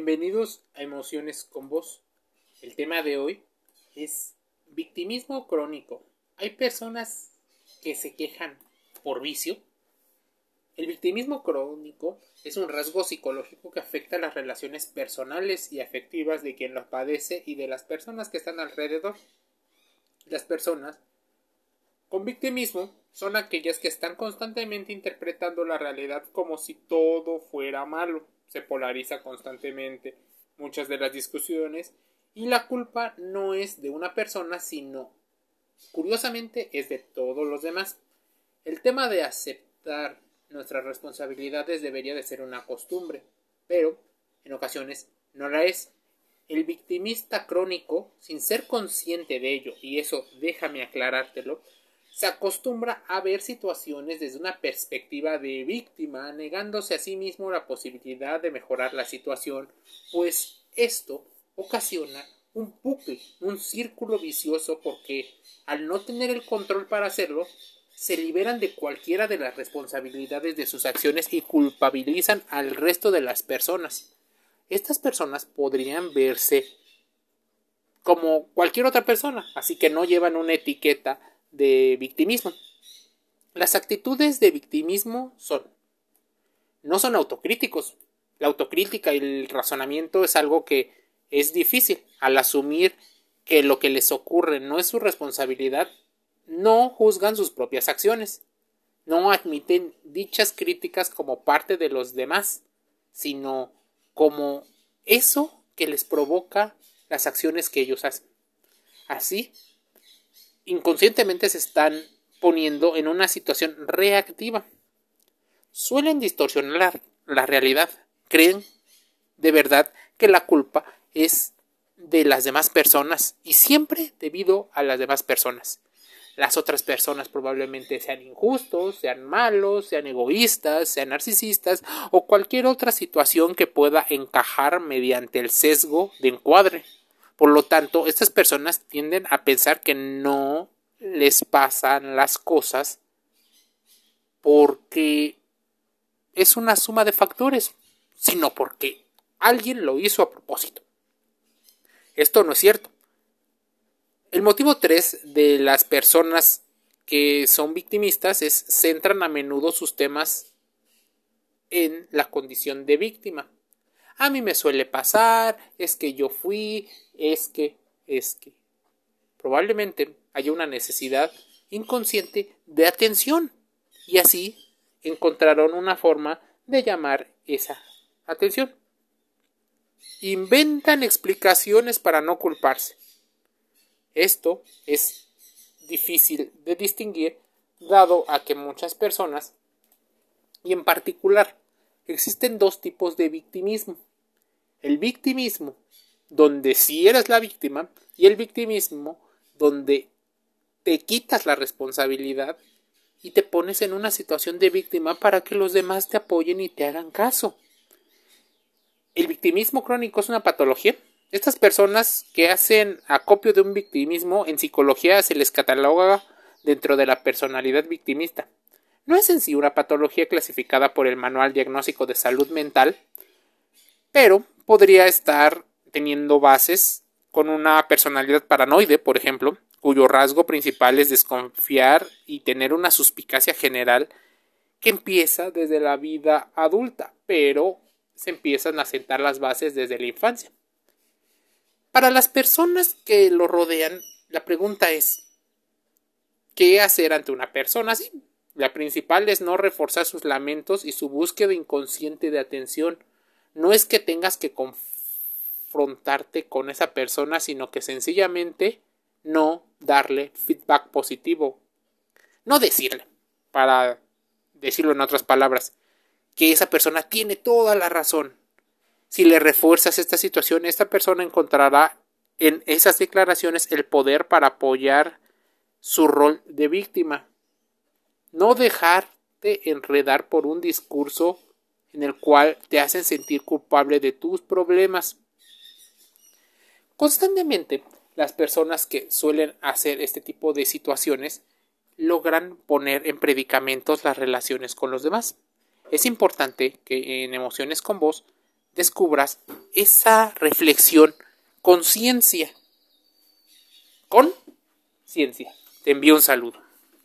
Bienvenidos a Emociones con Vos. El tema de hoy es victimismo crónico. Hay personas que se quejan por vicio. El victimismo crónico es un rasgo psicológico que afecta las relaciones personales y afectivas de quien lo padece y de las personas que están alrededor. Las personas con victimismo son aquellas que están constantemente interpretando la realidad como si todo fuera malo se polariza constantemente muchas de las discusiones y la culpa no es de una persona sino curiosamente es de todos los demás. El tema de aceptar nuestras responsabilidades debería de ser una costumbre, pero en ocasiones no la es. El victimista crónico, sin ser consciente de ello, y eso déjame aclarártelo, se acostumbra a ver situaciones desde una perspectiva de víctima, negándose a sí mismo la posibilidad de mejorar la situación, pues esto ocasiona un bucle, un círculo vicioso porque al no tener el control para hacerlo, se liberan de cualquiera de las responsabilidades de sus acciones y culpabilizan al resto de las personas. Estas personas podrían verse como cualquier otra persona, así que no llevan una etiqueta de victimismo. Las actitudes de victimismo son no son autocríticos. La autocrítica y el razonamiento es algo que es difícil al asumir que lo que les ocurre no es su responsabilidad, no juzgan sus propias acciones, no admiten dichas críticas como parte de los demás, sino como eso que les provoca las acciones que ellos hacen. Así, inconscientemente se están poniendo en una situación reactiva. Suelen distorsionar la realidad. Creen de verdad que la culpa es de las demás personas y siempre debido a las demás personas. Las otras personas probablemente sean injustos, sean malos, sean egoístas, sean narcisistas o cualquier otra situación que pueda encajar mediante el sesgo de encuadre. Por lo tanto, estas personas tienden a pensar que no les pasan las cosas porque es una suma de factores, sino porque alguien lo hizo a propósito. Esto no es cierto. El motivo 3 de las personas que son victimistas es centran a menudo sus temas en la condición de víctima. A mí me suele pasar, es que yo fui, es que, es que. Probablemente haya una necesidad inconsciente de atención y así encontraron una forma de llamar esa atención. Inventan explicaciones para no culparse. Esto es difícil de distinguir dado a que muchas personas, y en particular existen dos tipos de victimismo el victimismo, donde si eres la víctima, y el victimismo, donde te quitas la responsabilidad y te pones en una situación de víctima para que los demás te apoyen y te hagan caso. El victimismo crónico es una patología. Estas personas que hacen acopio de un victimismo en psicología se les cataloga dentro de la personalidad victimista. No es en sí una patología clasificada por el Manual Diagnóstico de Salud Mental, pero podría estar teniendo bases con una personalidad paranoide, por ejemplo, cuyo rasgo principal es desconfiar y tener una suspicacia general que empieza desde la vida adulta, pero se empiezan a sentar las bases desde la infancia. Para las personas que lo rodean, la pregunta es ¿qué hacer ante una persona así? La principal es no reforzar sus lamentos y su búsqueda inconsciente de atención no es que tengas que confrontarte con esa persona, sino que sencillamente no darle feedback positivo. No decirle, para decirlo en otras palabras, que esa persona tiene toda la razón. Si le refuerzas esta situación, esta persona encontrará en esas declaraciones el poder para apoyar su rol de víctima. No dejarte enredar por un discurso en el cual te hacen sentir culpable de tus problemas. Constantemente, las personas que suelen hacer este tipo de situaciones logran poner en predicamentos las relaciones con los demás. Es importante que en emociones con vos descubras esa reflexión con ciencia. Con ciencia. Te envío un saludo.